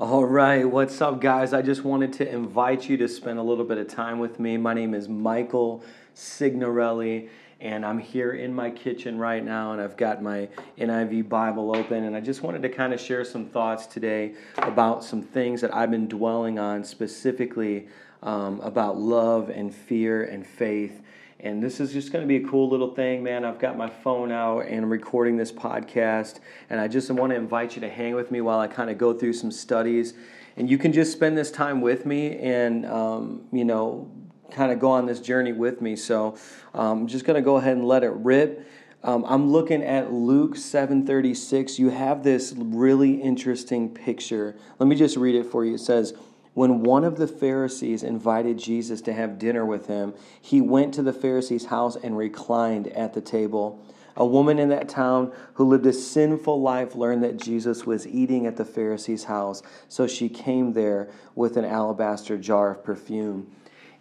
All right, what's up, guys? I just wanted to invite you to spend a little bit of time with me. My name is Michael Signorelli, and I'm here in my kitchen right now, and I've got my NIV Bible open, and I just wanted to kind of share some thoughts today about some things that I've been dwelling on, specifically um, about love and fear and faith. And this is just going to be a cool little thing, man. I've got my phone out and I'm recording this podcast. And I just want to invite you to hang with me while I kind of go through some studies. And you can just spend this time with me and, um, you know, kind of go on this journey with me. So um, I'm just going to go ahead and let it rip. Um, I'm looking at Luke 7:36. You have this really interesting picture. Let me just read it for you. It says, when one of the Pharisees invited Jesus to have dinner with him, he went to the Pharisee's house and reclined at the table. A woman in that town who lived a sinful life learned that Jesus was eating at the Pharisee's house, so she came there with an alabaster jar of perfume.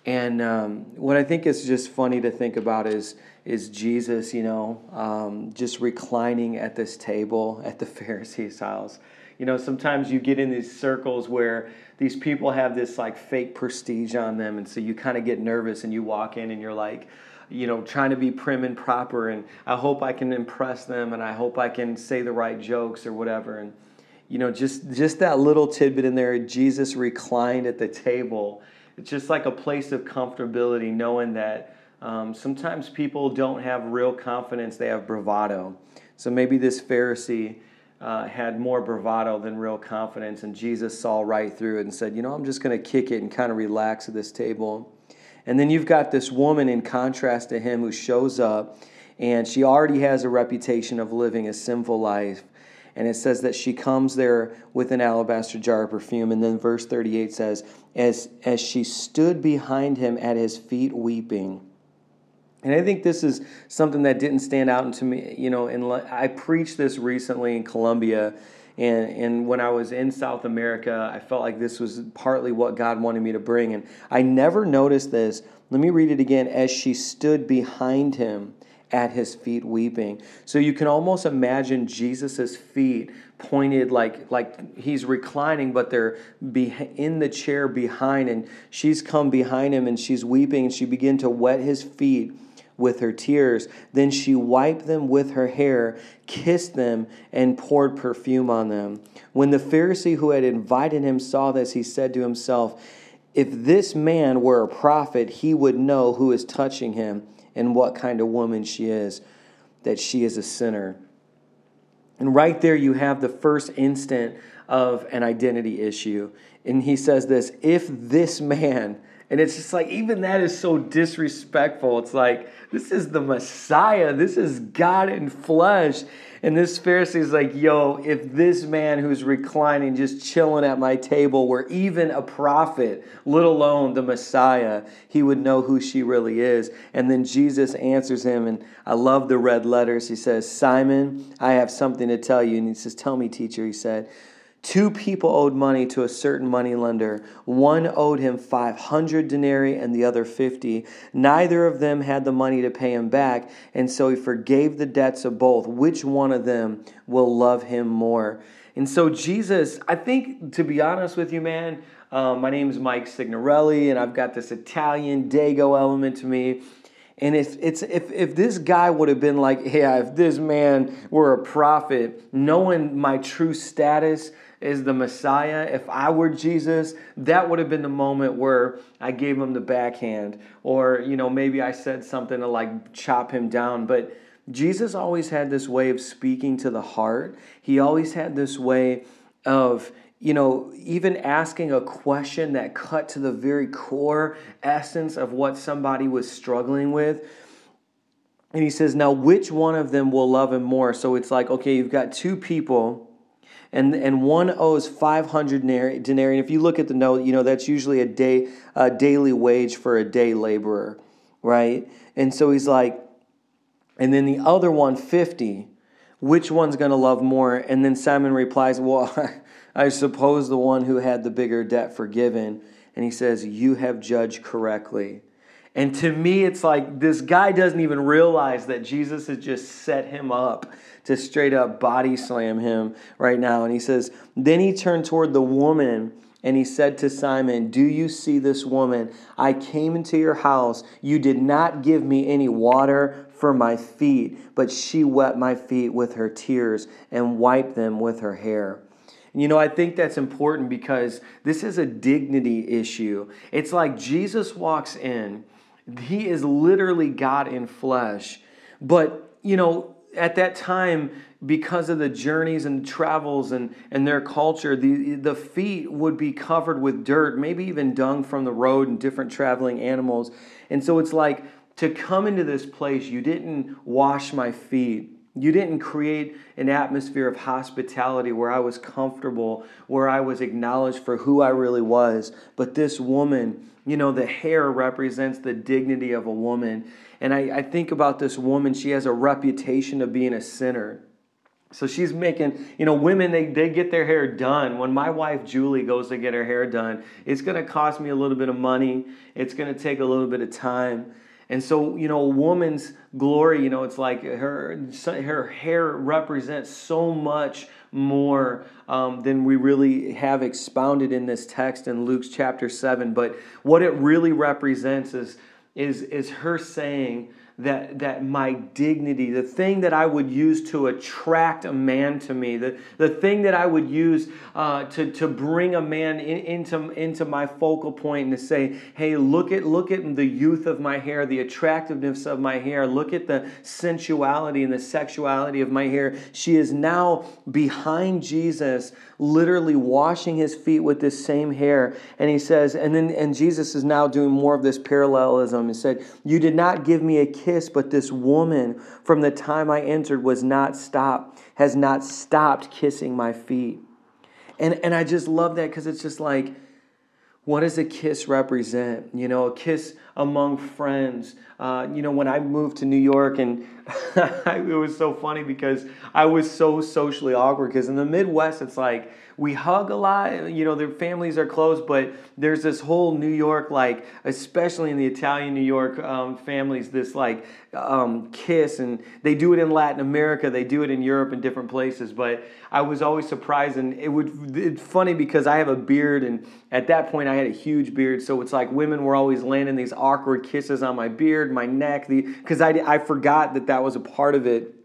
And um, what I think is just funny to think about is is Jesus, you know, um, just reclining at this table at the Pharisee's house. You know, sometimes you get in these circles where these people have this like fake prestige on them, and so you kind of get nervous and you walk in and you're like, you know, trying to be prim and proper, and I hope I can impress them, and I hope I can say the right jokes or whatever, and you know, just just that little tidbit in there. Jesus reclined at the table. It's just like a place of comfortability, knowing that um, sometimes people don't have real confidence; they have bravado. So maybe this Pharisee uh, had more bravado than real confidence, and Jesus saw right through it and said, You know, I'm just going to kick it and kind of relax at this table. And then you've got this woman in contrast to him who shows up, and she already has a reputation of living a sinful life. And it says that she comes there with an alabaster jar of perfume. And then verse 38 says, As, as she stood behind him at his feet weeping, and I think this is something that didn't stand out to me. You know, and I preached this recently in Colombia, and and when I was in South America, I felt like this was partly what God wanted me to bring. And I never noticed this. Let me read it again. As she stood behind him at his feet weeping. So you can almost imagine Jesus's feet pointed like like he's reclining but they're be, in the chair behind and she's come behind him and she's weeping and she began to wet his feet with her tears. Then she wiped them with her hair, kissed them, and poured perfume on them. When the Pharisee who had invited him saw this, he said to himself, If this man were a prophet, he would know who is touching him and what kind of woman she is, that she is a sinner. And right there, you have the first instant of an identity issue. And he says this if this man, and it's just like, even that is so disrespectful. It's like, this is the Messiah. This is God in flesh. And this Pharisee is like, yo, if this man who's reclining, just chilling at my table, were even a prophet, let alone the Messiah, he would know who she really is. And then Jesus answers him, and I love the red letters. He says, Simon, I have something to tell you. And he says, Tell me, teacher. He said, Two people owed money to a certain money lender. One owed him 500 denarii and the other 50. Neither of them had the money to pay him back, and so he forgave the debts of both. Which one of them will love him more? And so, Jesus, I think, to be honest with you, man, um, my name is Mike Signorelli, and I've got this Italian Dago element to me. And if it's if if this guy would have been like, yeah, if this man were a prophet, knowing my true status, is the Messiah, if I were Jesus, that would have been the moment where I gave him the backhand. Or, you know, maybe I said something to like chop him down. But Jesus always had this way of speaking to the heart. He always had this way of, you know, even asking a question that cut to the very core essence of what somebody was struggling with. And he says, Now, which one of them will love him more? So it's like, okay, you've got two people and and one owes 500 denarii. And if you look at the note, you know that's usually a day a daily wage for a day laborer, right? And so he's like, and then the other one 50. Which one's going to love more? And then Simon replies, Well, I suppose the one who had the bigger debt forgiven. And he says, You have judged correctly. And to me, it's like this guy doesn't even realize that Jesus has just set him up to straight up body slam him right now. And he says, Then he turned toward the woman and he said to Simon, Do you see this woman? I came into your house. You did not give me any water for my feet, but she wet my feet with her tears and wiped them with her hair. You know, I think that's important because this is a dignity issue. It's like Jesus walks in he is literally God in flesh. But, you know, at that time, because of the journeys and travels and, and their culture, the, the feet would be covered with dirt, maybe even dung from the road and different traveling animals. And so it's like to come into this place, you didn't wash my feet. You didn't create an atmosphere of hospitality where I was comfortable, where I was acknowledged for who I really was. But this woman, you know, the hair represents the dignity of a woman. And I, I think about this woman, she has a reputation of being a sinner. So she's making, you know, women, they, they get their hair done. When my wife Julie goes to get her hair done, it's going to cost me a little bit of money, it's going to take a little bit of time. And so, you know, a woman's glory, you know, it's like her her hair represents so much more um, than we really have expounded in this text in Luke's chapter seven. But what it really represents is is is her saying that, that my dignity, the thing that I would use to attract a man to me, the, the thing that I would use uh, to, to bring a man in, into, into my focal point and to say, hey, look at, look at the youth of my hair, the attractiveness of my hair, look at the sensuality and the sexuality of my hair. She is now behind Jesus, literally washing his feet with this same hair. And he says, and then and Jesus is now doing more of this parallelism. He said, You did not give me a kiss, but this woman from the time I entered was not stopped, has not stopped kissing my feet. And and I just love that because it's just like, what does a kiss represent? You know, a kiss among friends. Uh, you know, when I moved to New York, and it was so funny because I was so socially awkward. Because in the Midwest, it's like we hug a lot. You know, their families are close, but there's this whole New York, like especially in the Italian New York um, families, this like um, kiss, and they do it in Latin America, they do it in Europe and different places. But I was always surprised, and it would it's funny because I have a beard, and at that point I had a huge beard, so it's like women were always landing these awkward kisses on my beard, my neck, the because I I forgot that that was a part of it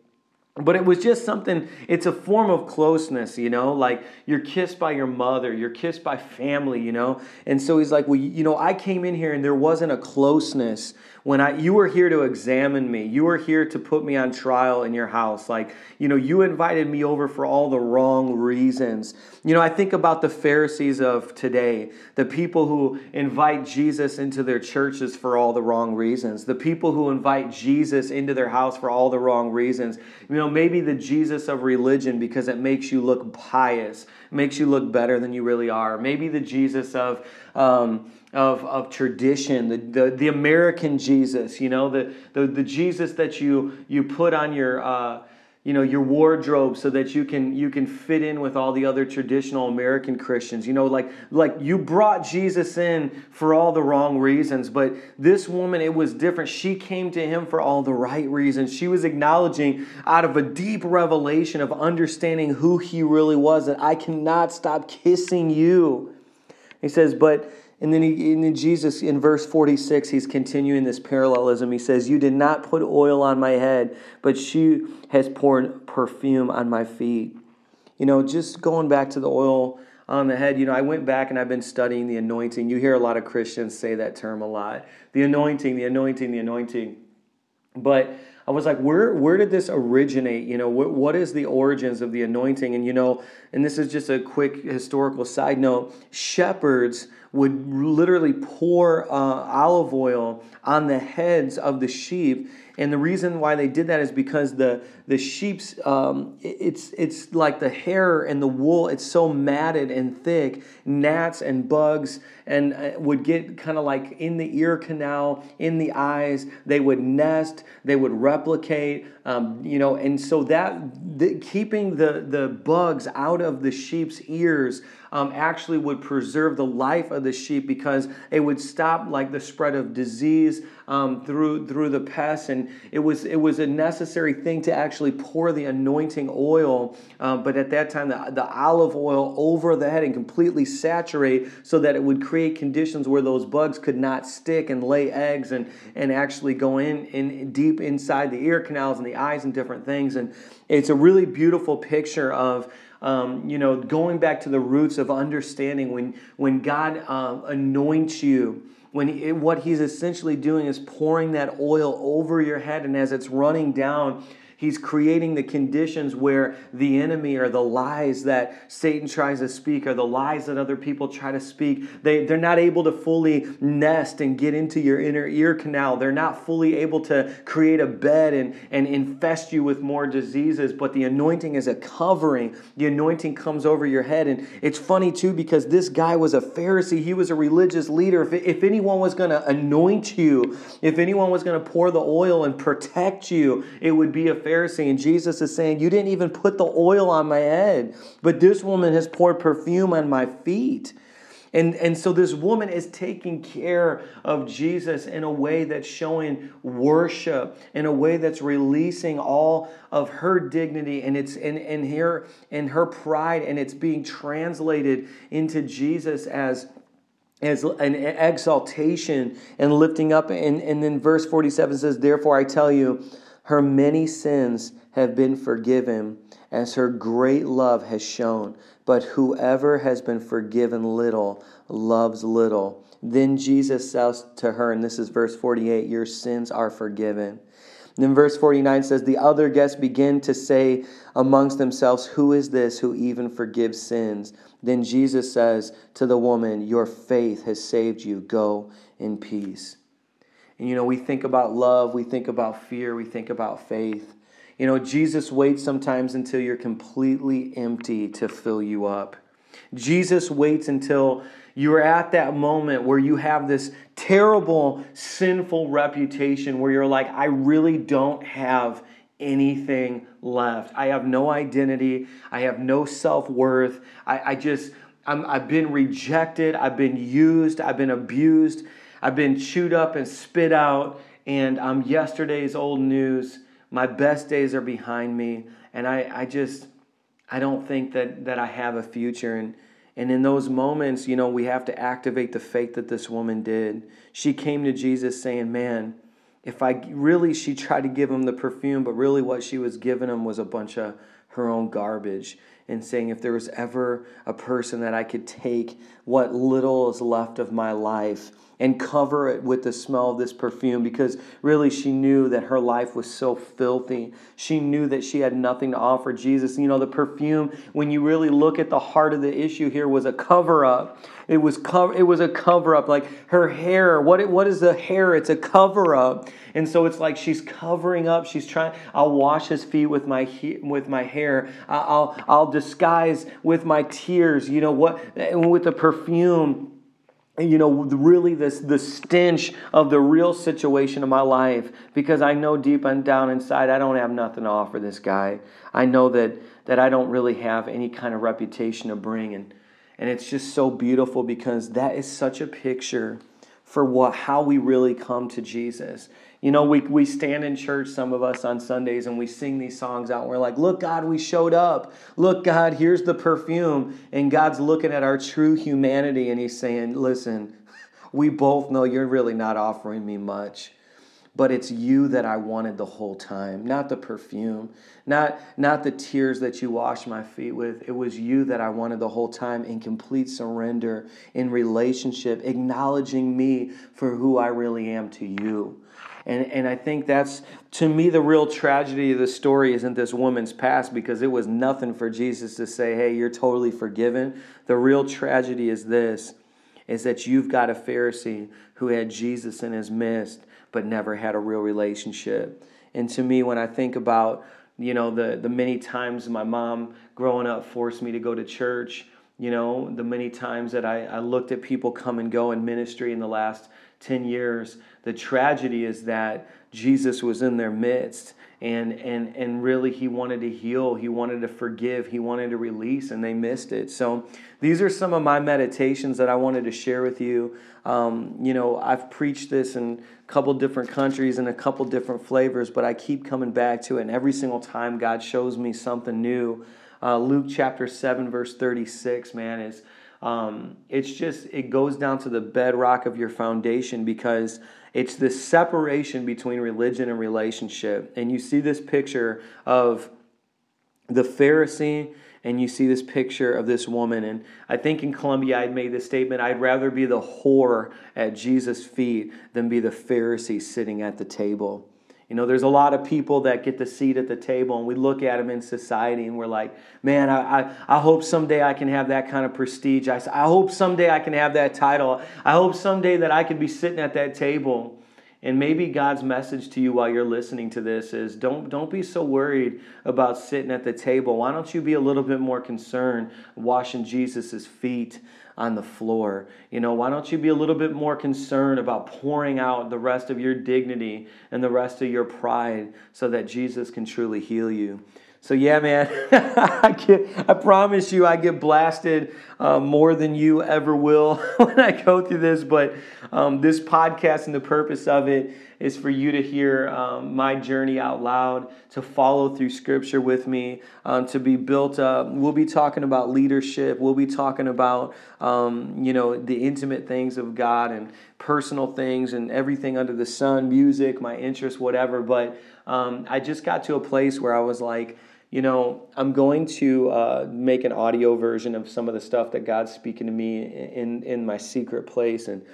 but it was just something it's a form of closeness you know like you're kissed by your mother you're kissed by family you know? And so he's like well you know i came in here and there wasn't a closeness when I you were here to examine me. You were here to put me on trial in your house. Like, you know, you invited me over for all the wrong reasons. You know, I think about the Pharisees of today, the people who invite Jesus into their churches for all the wrong reasons, the people who invite Jesus into their house for all the wrong reasons. You know, maybe the Jesus of religion because it makes you look pious, makes you look better than you really are. Maybe the Jesus of um, of, of tradition, the, the, the American Jesus, you know, the, the, the Jesus that you, you put on your, uh, you know, your wardrobe so that you can, you can fit in with all the other traditional American Christians. You know, like, like you brought Jesus in for all the wrong reasons, but this woman, it was different. She came to him for all the right reasons. She was acknowledging out of a deep revelation of understanding who he really was that I cannot stop kissing you. He says, but and then, he, and then Jesus, in verse 46, he's continuing this parallelism. He says, You did not put oil on my head, but she has poured perfume on my feet. You know, just going back to the oil on the head, you know, I went back and I've been studying the anointing. You hear a lot of Christians say that term a lot the anointing, the anointing, the anointing. But I was like, where where did this originate? You know, what, what is the origins of the anointing? And you know, and this is just a quick historical side note. Shepherds would literally pour uh, olive oil on the heads of the sheep. And the reason why they did that is because the the sheep's um, it's it's like the hair and the wool it's so matted and thick. Gnats and bugs and uh, would get kind of like in the ear canal in the eyes. They would nest they would replicate um, you know and so that the, keeping the the bugs out of the sheep's ears um, actually would preserve the life of the sheep because it would stop like the spread of disease um, through through the pests, and it was it was a necessary thing to actually pour the anointing oil, uh, but at that time the, the olive oil over the head and completely saturate so that it would create conditions where those bugs could not stick and lay eggs and and actually go in in deep inside the ear canals and the eyes and different things, and it's a really beautiful picture of um, you know, going back to the roots of understanding when, when God um, anoints you, when he, what he's essentially doing is pouring that oil over your head, and as it's running down, He's creating the conditions where the enemy or the lies that Satan tries to speak or the lies that other people try to speak, they, they're not able to fully nest and get into your inner ear canal. They're not fully able to create a bed and, and infest you with more diseases, but the anointing is a covering. The anointing comes over your head. And it's funny too because this guy was a Pharisee, he was a religious leader. If, if anyone was going to anoint you, if anyone was going to pour the oil and protect you, it would be a Pharisee Pharisee, and Jesus is saying, You didn't even put the oil on my head, but this woman has poured perfume on my feet. And, and so this woman is taking care of Jesus in a way that's showing worship, in a way that's releasing all of her dignity and it's in, in her and her pride, and it's being translated into Jesus as as an exaltation and lifting up. And, and then verse 47 says, Therefore I tell you, her many sins have been forgiven, as her great love has shown. But whoever has been forgiven little loves little. Then Jesus says to her, and this is verse 48 Your sins are forgiven. Then verse 49 says, The other guests begin to say amongst themselves, Who is this who even forgives sins? Then Jesus says to the woman, Your faith has saved you. Go in peace. And you know, we think about love, we think about fear, we think about faith. You know, Jesus waits sometimes until you're completely empty to fill you up. Jesus waits until you're at that moment where you have this terrible, sinful reputation where you're like, I really don't have anything left. I have no identity. I have no self worth. I, I, just, I'm, I've been rejected. I've been used. I've been abused. I've been chewed up and spit out, and I'm yesterday's old news. My best days are behind me, and I, I just, I don't think that, that I have a future. And, and in those moments, you know, we have to activate the faith that this woman did. She came to Jesus saying, Man, if I really, she tried to give him the perfume, but really what she was giving him was a bunch of her own garbage and saying, if there was ever a person that I could take what little is left of my life and cover it with the smell of this perfume because really she knew that her life was so filthy. She knew that she had nothing to offer Jesus. You know, the perfume, when you really look at the heart of the issue here, was a cover up. It was cover, it was a cover up. Like her hair, what, It, what is the hair? It's a cover up. And so it's like she's covering up. She's trying, I'll wash his feet with my, with my hair. I'll, I'll disguise with my tears. You know what? With the perfume you know really this the stench of the real situation of my life because i know deep and down inside i don't have nothing to offer this guy i know that that i don't really have any kind of reputation to bring and and it's just so beautiful because that is such a picture for what how we really come to jesus you know, we, we stand in church, some of us on Sundays, and we sing these songs out. And we're like, look, God, we showed up. Look, God, here's the perfume. And God's looking at our true humanity and He's saying, listen, we both know you're really not offering me much. But it's you that I wanted the whole time, not the perfume, not, not the tears that you washed my feet with. It was you that I wanted the whole time in complete surrender, in relationship, acknowledging me for who I really am to you. And, and I think that's, to me, the real tragedy of the story isn't this woman's past because it was nothing for Jesus to say, hey, you're totally forgiven. The real tragedy is this is that you've got a Pharisee who had Jesus in his midst but never had a real relationship. And to me, when I think about, you know, the, the many times my mom growing up forced me to go to church, you know, the many times that I, I looked at people come and go in ministry in the last 10 years, the tragedy is that Jesus was in their midst and and and really he wanted to heal he wanted to forgive he wanted to release and they missed it. So these are some of my meditations that i wanted to share with you. Um, you know i've preached this in a couple different countries and a couple different flavors but i keep coming back to it and every single time god shows me something new. Uh, luke chapter 7 verse 36 man is um, it's just it goes down to the bedrock of your foundation because it's the separation between religion and relationship. And you see this picture of the Pharisee and you see this picture of this woman. And I think in Colombia, I'd made this statement I'd rather be the whore at Jesus' feet than be the Pharisee sitting at the table. You know, there's a lot of people that get the seat at the table, and we look at them in society and we're like, man, I, I, I hope someday I can have that kind of prestige. I, I hope someday I can have that title. I hope someday that I could be sitting at that table. And maybe God's message to you while you're listening to this is don't, don't be so worried about sitting at the table. Why don't you be a little bit more concerned washing Jesus' feet on the floor? You know, why don't you be a little bit more concerned about pouring out the rest of your dignity and the rest of your pride so that Jesus can truly heal you? So yeah, man, I get, I promise you, I get blasted uh, more than you ever will when I go through this. But um, this podcast and the purpose of it is for you to hear um, my journey out loud, to follow through Scripture with me, um, to be built up. We'll be talking about leadership. We'll be talking about um, you know the intimate things of God and personal things and everything under the sun, music, my interests, whatever. But um, I just got to a place where I was like you know, I'm going to uh, make an audio version of some of the stuff that God's speaking to me in in my secret place, and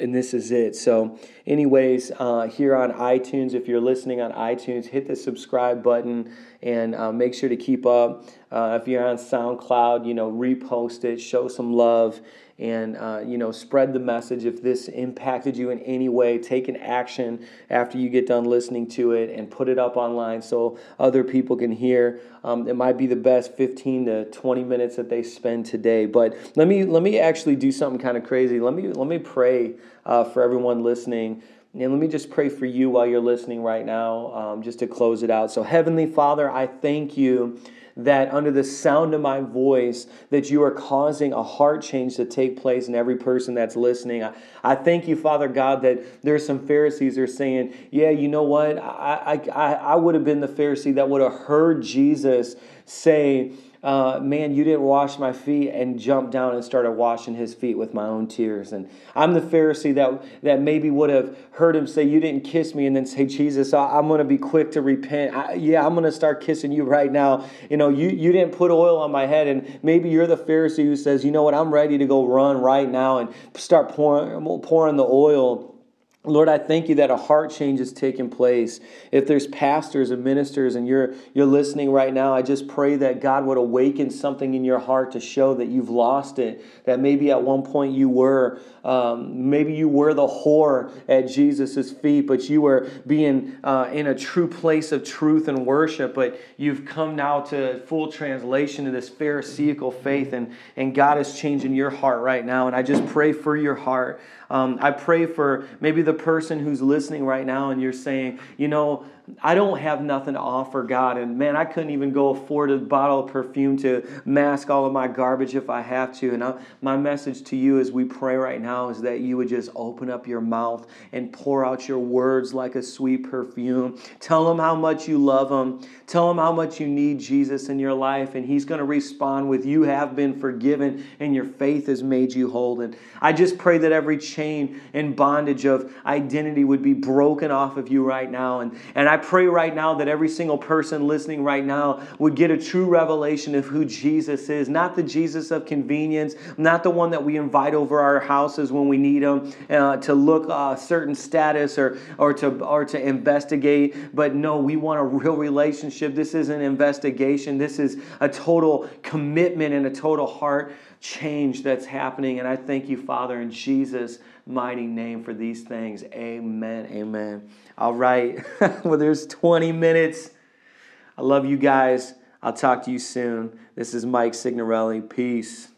and this is it. So, anyways, uh, here on iTunes, if you're listening on iTunes, hit the subscribe button and uh, make sure to keep up. Uh, if you're on SoundCloud, you know, repost it, show some love, and uh, you know spread the message. If this impacted you in any way take an action after you get done listening to it and put it up online so other people can hear. Um, it might be the best 15 to 20 minutes that they spend today. But let me let me actually do something kind of crazy. Let me let me pray uh, for everyone listening and let me just pray for you while you're listening right now, um, just to close it out. So, Heavenly Father, I thank you that under the sound of my voice that you are causing a heart change to take place in every person that's listening i, I thank you father god that there's some pharisees are saying yeah you know what i, I, I would have been the pharisee that would have heard jesus say uh, man, you didn't wash my feet, and jumped down and started washing his feet with my own tears. And I'm the Pharisee that, that maybe would have heard him say, You didn't kiss me, and then say, Jesus, I'm going to be quick to repent. I, yeah, I'm going to start kissing you right now. You know, you, you didn't put oil on my head, and maybe you're the Pharisee who says, You know what, I'm ready to go run right now and start pouring, pouring the oil Lord, I thank you that a heart change is taking place. If there's pastors and ministers and you're, you're listening right now, I just pray that God would awaken something in your heart to show that you've lost it, that maybe at one point you were, um, maybe you were the whore at Jesus' feet, but you were being uh, in a true place of truth and worship, but you've come now to full translation of this Pharisaical faith, and, and God is changing your heart right now. And I just pray for your heart. Um, I pray for maybe the person who's listening right now and you're saying, you know, I don't have nothing to offer God. And man, I couldn't even go afford a bottle of perfume to mask all of my garbage if I have to. And I, my message to you as we pray right now is that you would just open up your mouth and pour out your words like a sweet perfume. Tell them how much you love them. Tell them how much you need Jesus in your life. And He's going to respond with, You have been forgiven and your faith has made you whole. And I just pray that every chain and bondage of identity would be broken off of you right now. And, and I pray right now that every single person listening right now would get a true revelation of who Jesus is. Not the Jesus of convenience, not the one that we invite over our houses when we need them uh, to look a uh, certain status or, or, to, or to investigate. But no, we want a real relationship. This is an investigation, this is a total commitment and a total heart change that's happening. And I thank you, Father, in Jesus' mighty name for these things. Amen. Amen. All right. well, there's 20 minutes. I love you guys. I'll talk to you soon. This is Mike Signorelli. Peace.